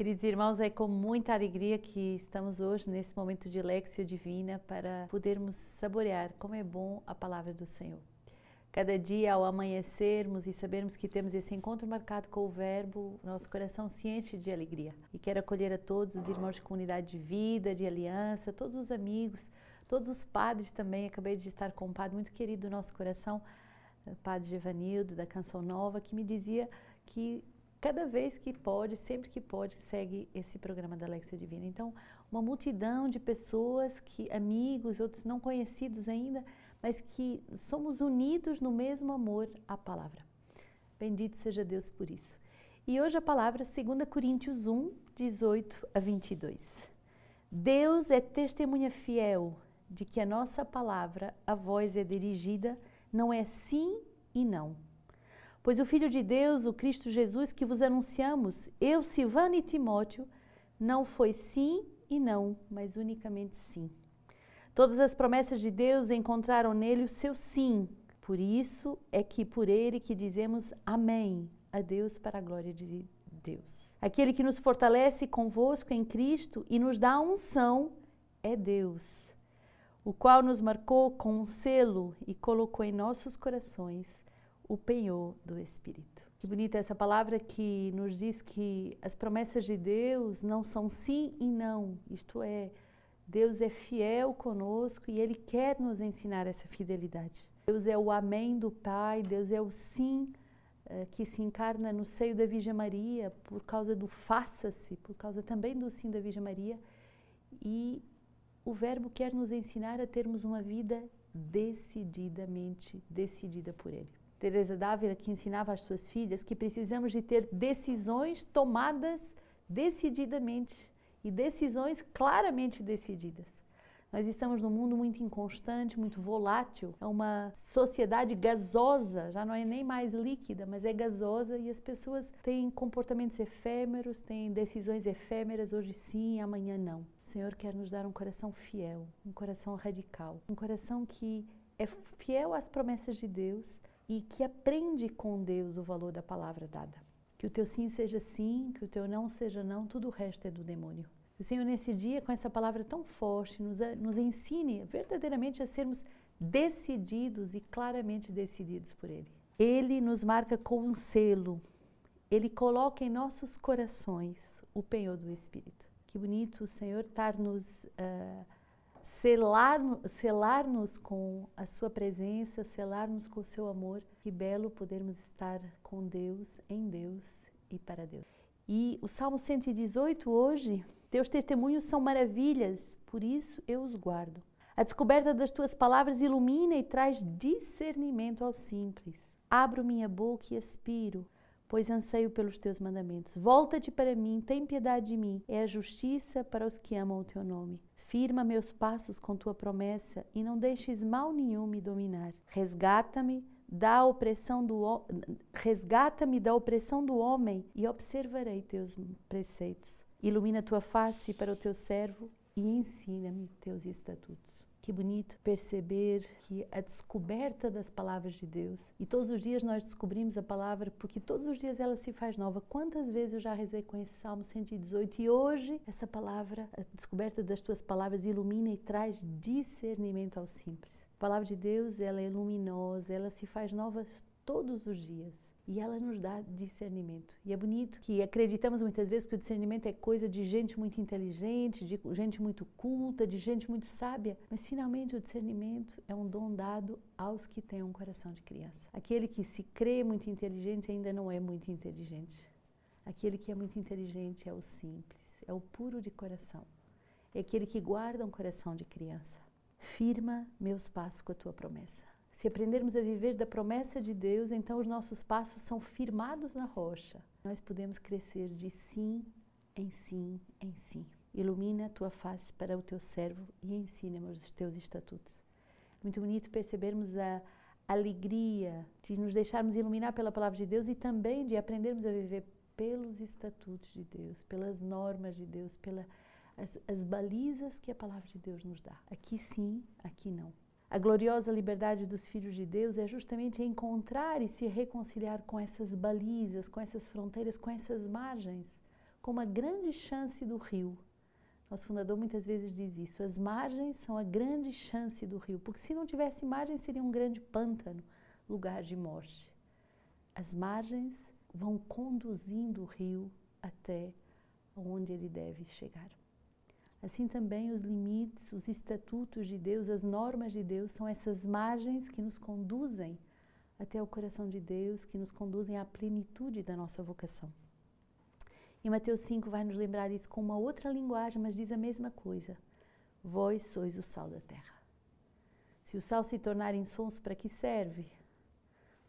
Queridos irmãos, é com muita alegria que estamos hoje nesse momento de Lexio Divina para podermos saborear como é bom a palavra do Senhor. Cada dia, ao amanhecermos e sabermos que temos esse encontro marcado com o Verbo, nosso coração se enche de alegria. E quero acolher a todos os irmãos de comunidade de vida, de aliança, todos os amigos, todos os padres também. Acabei de estar com um padre muito querido do nosso coração, o padre Gevanildo, da Canção Nova, que me dizia que cada vez que pode, sempre que pode, segue esse programa da Lexia Divina. Então, uma multidão de pessoas que amigos, outros não conhecidos ainda, mas que somos unidos no mesmo amor à palavra. Bendito seja Deus por isso. E hoje a palavra 2 Coríntios 1, 18 a 22. Deus é testemunha fiel de que a nossa palavra, a voz é dirigida, não é sim e não Pois o Filho de Deus, o Cristo Jesus, que vos anunciamos, eu, Silvano e Timóteo, não foi sim e não, mas unicamente sim. Todas as promessas de Deus encontraram nele o seu sim. Por isso é que por ele que dizemos amém a Deus para a glória de Deus. Aquele que nos fortalece convosco em Cristo e nos dá a unção é Deus, o qual nos marcou com um selo e colocou em nossos corações o penhor do Espírito. Que bonita essa palavra que nos diz que as promessas de Deus não são sim e não, isto é, Deus é fiel conosco e Ele quer nos ensinar essa fidelidade. Deus é o amém do Pai, Deus é o sim uh, que se encarna no seio da Virgem Maria por causa do faça-se, por causa também do sim da Virgem Maria. E o Verbo quer nos ensinar a termos uma vida decididamente decidida por Ele. Teresa Dávila que ensinava às suas filhas que precisamos de ter decisões tomadas decididamente e decisões claramente decididas. Nós estamos num mundo muito inconstante, muito volátil. É uma sociedade gasosa, já não é nem mais líquida, mas é gasosa e as pessoas têm comportamentos efêmeros, têm decisões efêmeras, hoje sim, amanhã não. O Senhor quer nos dar um coração fiel, um coração radical, um coração que é fiel às promessas de Deus, e que aprende com Deus o valor da palavra dada. Que o teu sim seja sim, que o teu não seja não, tudo o resto é do demônio. O Senhor, nesse dia, com essa palavra tão forte, nos, nos ensine verdadeiramente a sermos decididos e claramente decididos por Ele. Ele nos marca com um selo, Ele coloca em nossos corações o penhor do Espírito. Que bonito o Senhor estar nos. Uh, selar-nos selar com a sua presença, selar-nos com o seu amor. Que belo podermos estar com Deus, em Deus e para Deus. E o Salmo 118 hoje, teus testemunhos são maravilhas, por isso eu os guardo. A descoberta das tuas palavras ilumina e traz discernimento ao simples. Abro minha boca e aspiro, pois anseio pelos teus mandamentos. Volta-te para mim, tem piedade de mim. É a justiça para os que amam o teu nome. Firma meus passos com tua promessa e não deixes mal nenhum me dominar. Resgata-me da opressão do resgata-me da opressão do homem e observarei teus preceitos. Ilumina tua face para o teu servo e ensina-me teus estatutos. Que bonito perceber que a descoberta das palavras de Deus, e todos os dias nós descobrimos a palavra porque todos os dias ela se faz nova. Quantas vezes eu já rezei com esse Salmo 118 e hoje essa palavra, a descoberta das tuas palavras ilumina e traz discernimento ao simples. A palavra de Deus, ela é luminosa, ela se faz nova todos os dias e ela nos dá discernimento. E é bonito que acreditamos muitas vezes que o discernimento é coisa de gente muito inteligente, de gente muito culta, de gente muito sábia, mas finalmente o discernimento é um dom dado aos que têm um coração de criança. Aquele que se crê muito inteligente ainda não é muito inteligente. Aquele que é muito inteligente é o simples, é o puro de coração. É aquele que guarda um coração de criança. Firma meus passos com a tua promessa. Se aprendermos a viver da promessa de Deus, então os nossos passos são firmados na rocha. Nós podemos crescer de sim em sim em sim. Ilumina a tua face para o teu servo e ensina-me os teus estatutos. Muito bonito percebermos a alegria de nos deixarmos iluminar pela palavra de Deus e também de aprendermos a viver pelos estatutos de Deus, pelas normas de Deus, pelas as balizas que a palavra de Deus nos dá. Aqui sim, aqui não. A gloriosa liberdade dos filhos de Deus é justamente encontrar e se reconciliar com essas balizas, com essas fronteiras, com essas margens, como a grande chance do rio. Nosso fundador muitas vezes diz isso: as margens são a grande chance do rio, porque se não tivesse margem seria um grande pântano, lugar de morte. As margens vão conduzindo o rio até onde ele deve chegar. Assim também os limites, os estatutos de Deus, as normas de Deus são essas margens que nos conduzem até o coração de Deus, que nos conduzem à plenitude da nossa vocação. E Mateus 5 vai nos lembrar isso com uma outra linguagem, mas diz a mesma coisa. Vós sois o sal da terra. Se o sal se tornar insonso, para que serve?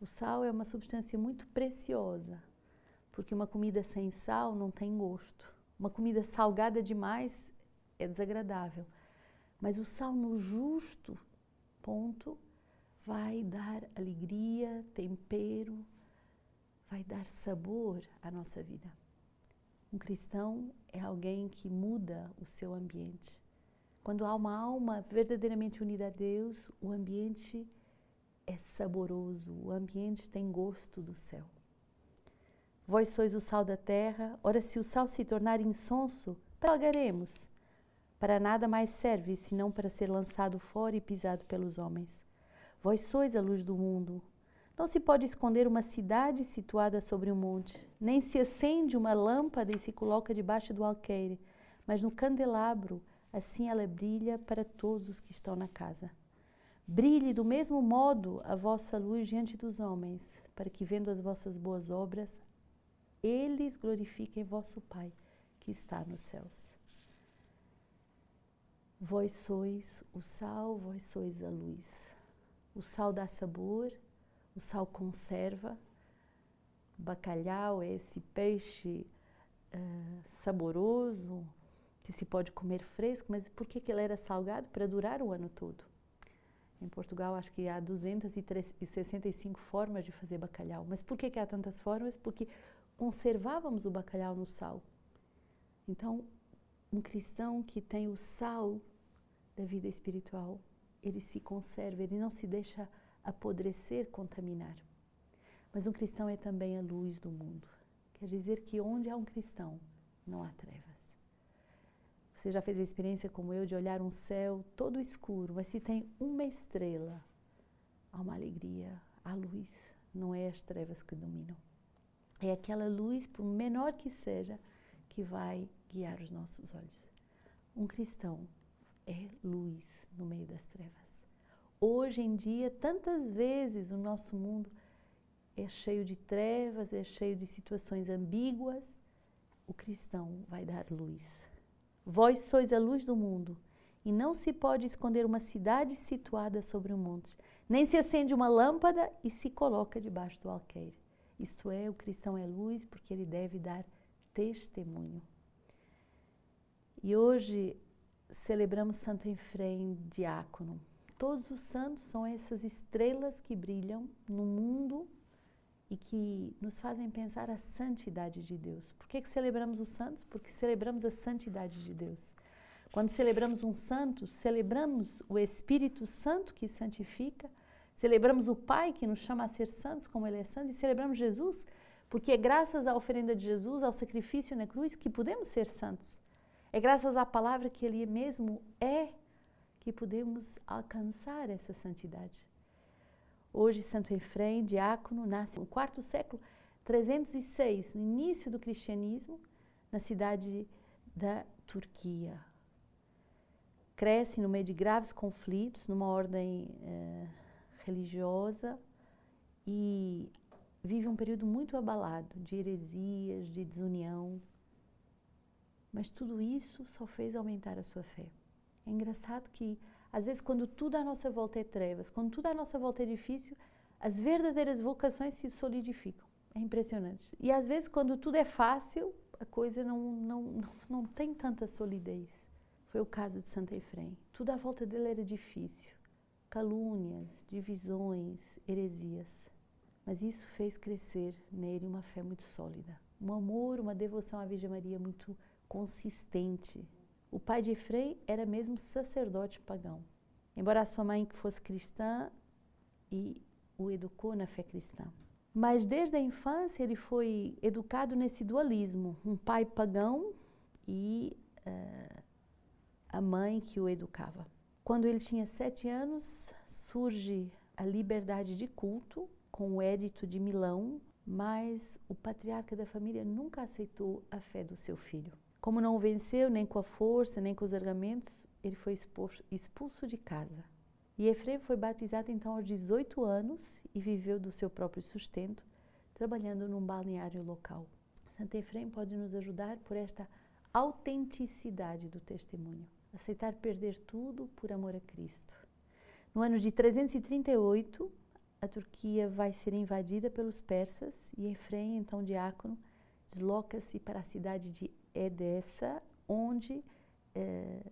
O sal é uma substância muito preciosa, porque uma comida sem sal não tem gosto. Uma comida salgada demais é desagradável. Mas o sal no justo ponto vai dar alegria, tempero, vai dar sabor à nossa vida. Um cristão é alguém que muda o seu ambiente. Quando há uma alma verdadeiramente unida a Deus, o ambiente é saboroso, o ambiente tem gosto do céu. Vós sois o sal da terra, ora se o sal se tornar insonso, pagaremos. Para nada mais serve, senão para ser lançado fora e pisado pelos homens. Vós sois a luz do mundo. Não se pode esconder uma cidade situada sobre um monte, nem se acende uma lâmpada e se coloca debaixo do alqueire, mas no candelabro, assim ela brilha para todos os que estão na casa. Brilhe do mesmo modo a vossa luz diante dos homens, para que, vendo as vossas boas obras, eles glorifiquem vosso Pai que está nos céus. Vós sois o sal, vós sois a luz. O sal dá sabor, o sal conserva. Bacalhau é esse peixe uh, saboroso que se pode comer fresco, mas por que, que ele era salgado? Para durar o ano todo. Em Portugal, acho que há 265 formas de fazer bacalhau. Mas por que, que há tantas formas? Porque conservávamos o bacalhau no sal. Então, um cristão que tem o sal da vida espiritual, ele se conserva, ele não se deixa apodrecer, contaminar. Mas um cristão é também a luz do mundo. Quer dizer que onde há um cristão, não há trevas. Você já fez a experiência como eu de olhar um céu todo escuro, mas se tem uma estrela, há uma alegria, há luz, não é as trevas que dominam. É aquela luz, por menor que seja, que vai guiar os nossos olhos. Um cristão é luz no meio das trevas. Hoje em dia, tantas vezes o nosso mundo é cheio de trevas, é cheio de situações ambíguas. O cristão vai dar luz Vós sois a luz do mundo, e não se pode esconder uma cidade situada sobre um monte, nem se acende uma lâmpada e se coloca debaixo do alqueire. Isto é, o cristão é luz porque ele deve dar testemunho. E hoje celebramos Santo Efrem diácono. Todos os santos são essas estrelas que brilham no mundo e que nos fazem pensar a santidade de Deus. Por que, que celebramos os santos? Porque celebramos a santidade de Deus. Quando celebramos um santo, celebramos o Espírito Santo que santifica, celebramos o Pai que nos chama a ser santos como Ele é santo, e celebramos Jesus, porque é graças à oferenda de Jesus, ao sacrifício na cruz, que podemos ser santos. É graças à palavra que Ele mesmo é que podemos alcançar essa santidade. Hoje, Santo Efrem, diácono, nasce no quarto século 306, no início do cristianismo, na cidade da Turquia. Cresce no meio de graves conflitos, numa ordem eh, religiosa e vive um período muito abalado de heresias, de desunião. Mas tudo isso só fez aumentar a sua fé. É engraçado que às vezes, quando tudo à nossa volta é trevas, quando tudo à nossa volta é difícil, as verdadeiras vocações se solidificam. É impressionante. E às vezes, quando tudo é fácil, a coisa não, não, não, não tem tanta solidez. Foi o caso de Santa Efrem. Tudo à volta dele era difícil. Calúnias, divisões, heresias. Mas isso fez crescer nele uma fé muito sólida. Um amor, uma devoção à Virgem Maria muito consistente, o pai de Efrei era mesmo sacerdote pagão. Embora a sua mãe fosse cristã e o educou na fé cristã. Mas desde a infância ele foi educado nesse dualismo: um pai pagão e uh, a mãe que o educava. Quando ele tinha sete anos, surge a liberdade de culto com o Édito de Milão, mas o patriarca da família nunca aceitou a fé do seu filho. Como não o venceu nem com a força, nem com os argumentos, ele foi expulso de casa. E Efraim foi batizado então aos 18 anos e viveu do seu próprio sustento, trabalhando num balneário local. Santo Efraim pode nos ajudar por esta autenticidade do testemunho, aceitar perder tudo por amor a Cristo. No ano de 338, a Turquia vai ser invadida pelos persas e Efraim, então diácono, desloca-se para a cidade de Edessa, onde eh,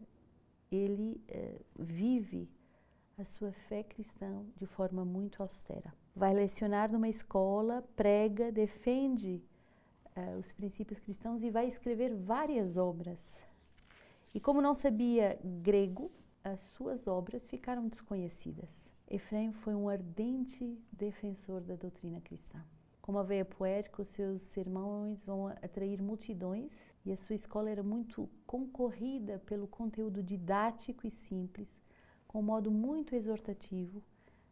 ele eh, vive a sua fé cristã de forma muito austera. Vai lecionar numa escola, prega, defende uh, os princípios cristãos e vai escrever várias obras. E como não sabia grego, as suas obras ficaram desconhecidas. Efraim foi um ardente defensor da doutrina cristã. Com uma veia poética, os seus sermões vão atrair multidões e a sua escola era muito concorrida pelo conteúdo didático e simples com um modo muito exortativo,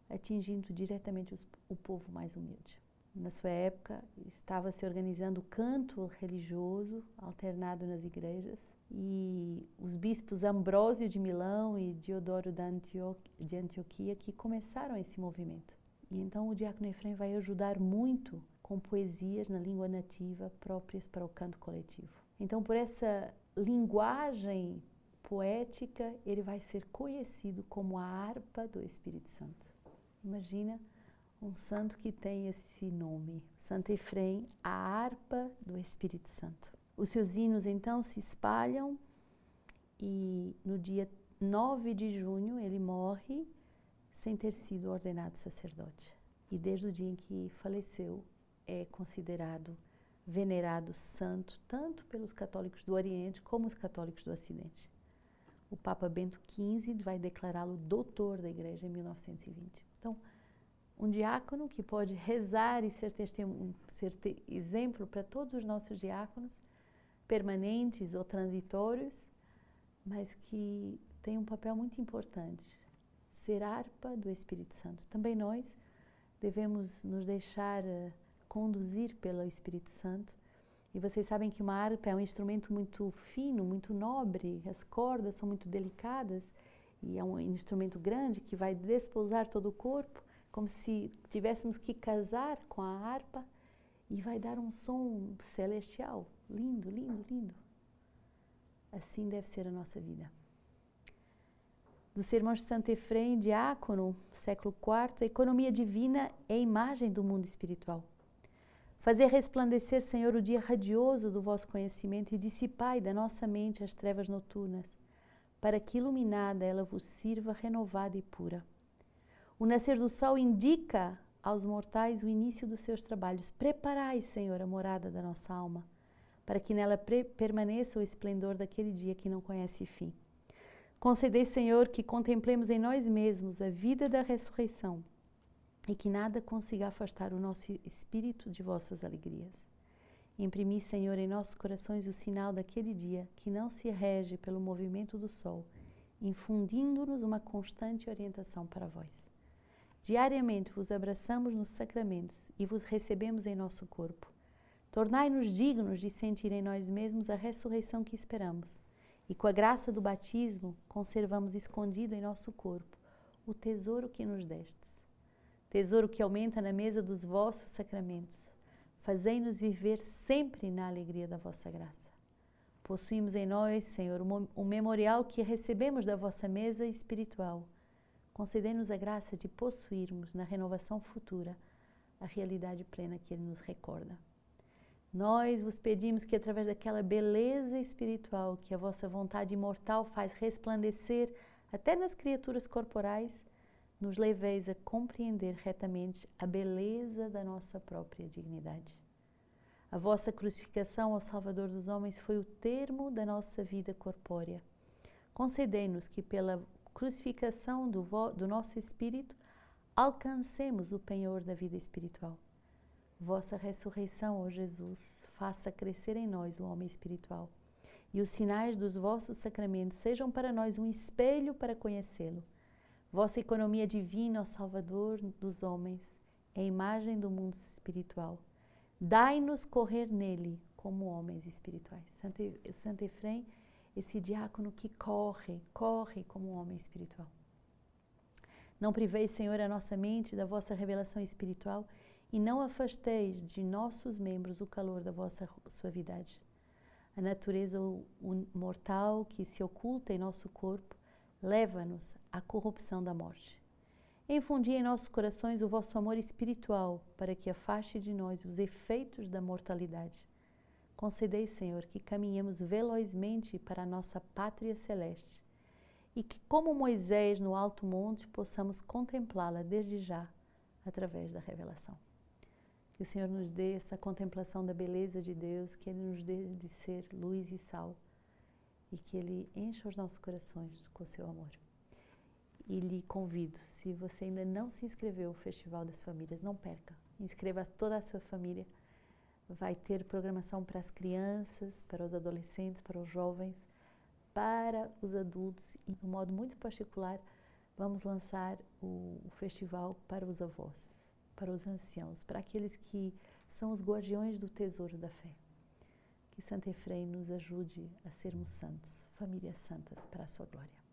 atingindo diretamente os, o povo mais humilde. Na sua época, estava se organizando o canto religioso alternado nas igrejas e os bispos Ambrósio de Milão e Diodoro de Antioquia que começaram esse movimento. E então o diácono Efraim vai ajudar muito com poesias na língua nativa próprias para o canto coletivo. Então, por essa linguagem poética, ele vai ser conhecido como a harpa do Espírito Santo. Imagina um santo que tem esse nome, Santo Efrem, a harpa do Espírito Santo. Os seus hinos então se espalham e no dia 9 de junho ele morre sem ter sido ordenado sacerdote. E desde o dia em que faleceu, é considerado venerado santo tanto pelos católicos do Oriente como os católicos do Ocidente o Papa Bento XV vai declará-lo doutor da Igreja em 1920. Então, um diácono que pode rezar e ser, ser exemplo para todos os nossos diáconos, permanentes ou transitórios, mas que tem um papel muito importante, ser harpa do Espírito Santo. Também nós devemos nos deixar uh, conduzir pelo Espírito Santo e vocês sabem que uma harpa é um instrumento muito fino, muito nobre, as cordas são muito delicadas e é um instrumento grande que vai desposar todo o corpo, como se tivéssemos que casar com a harpa e vai dar um som celestial, lindo, lindo, lindo. Assim deve ser a nossa vida. Do sermão de Santo Efrem, diácono, século IV, a economia divina é a imagem do mundo espiritual. Fazer resplandecer, Senhor, o dia radioso do vosso conhecimento e dissipai da nossa mente as trevas noturnas, para que iluminada ela vos sirva renovada e pura. O nascer do sol indica aos mortais o início dos seus trabalhos. Preparai, Senhor, a morada da nossa alma, para que nela permaneça o esplendor daquele dia que não conhece fim. Concedei, Senhor, que contemplemos em nós mesmos a vida da ressurreição e que nada consiga afastar o nosso espírito de vossas alegrias. Imprimi, Senhor, em nossos corações o sinal daquele dia que não se rege pelo movimento do sol, infundindo-nos uma constante orientação para vós. Diariamente vos abraçamos nos sacramentos e vos recebemos em nosso corpo. Tornai-nos dignos de sentir em nós mesmos a ressurreição que esperamos, e com a graça do batismo conservamos escondido em nosso corpo o tesouro que nos destes tesouro que aumenta na mesa dos vossos sacramentos. Fazei-nos viver sempre na alegria da vossa graça. Possuímos em nós, Senhor, um memorial que recebemos da vossa mesa espiritual. Concedei-nos a graça de possuirmos na renovação futura a realidade plena que Ele nos recorda. Nós vos pedimos que, através daquela beleza espiritual que a vossa vontade imortal faz resplandecer até nas criaturas corporais, nos leveis a compreender retamente a beleza da nossa própria dignidade. A vossa crucificação, ó Salvador dos homens, foi o termo da nossa vida corpórea. Concedei-nos que, pela crucificação do, do nosso espírito, alcancemos o penhor da vida espiritual. Vossa ressurreição, ó Jesus, faça crescer em nós o homem espiritual. E os sinais dos vossos sacramentos sejam para nós um espelho para conhecê-lo. Vossa economia divina, ó Salvador dos homens, é a imagem do mundo espiritual. Dai-nos correr nele como homens espirituais. Santo, Efrem, esse diácono que corre, corre como um homem espiritual. Não priveis, Senhor, a nossa mente da vossa revelação espiritual e não afasteis de nossos membros o calor da vossa suavidade. A natureza mortal que se oculta em nosso corpo leva-nos à corrupção da morte. Infundi em nossos corações o vosso amor espiritual, para que afaste de nós os efeitos da mortalidade. Concedei, Senhor, que caminhemos velozmente para a nossa pátria celeste e que, como Moisés no alto monte, possamos contemplá-la desde já através da revelação. Que o Senhor nos dê essa contemplação da beleza de Deus, que Ele nos dê de ser luz e sal e que Ele encha os nossos corações com o seu amor. E lhe convido, se você ainda não se inscreveu no Festival das Famílias, não perca. Inscreva toda a sua família. Vai ter programação para as crianças, para os adolescentes, para os jovens para os adultos e, de um modo muito particular, vamos lançar o, o festival para os avós, para os anciãos, para aqueles que são os guardiões do tesouro da fé. Que Santo Efrem nos ajude a sermos santos, famílias santas, para a sua glória.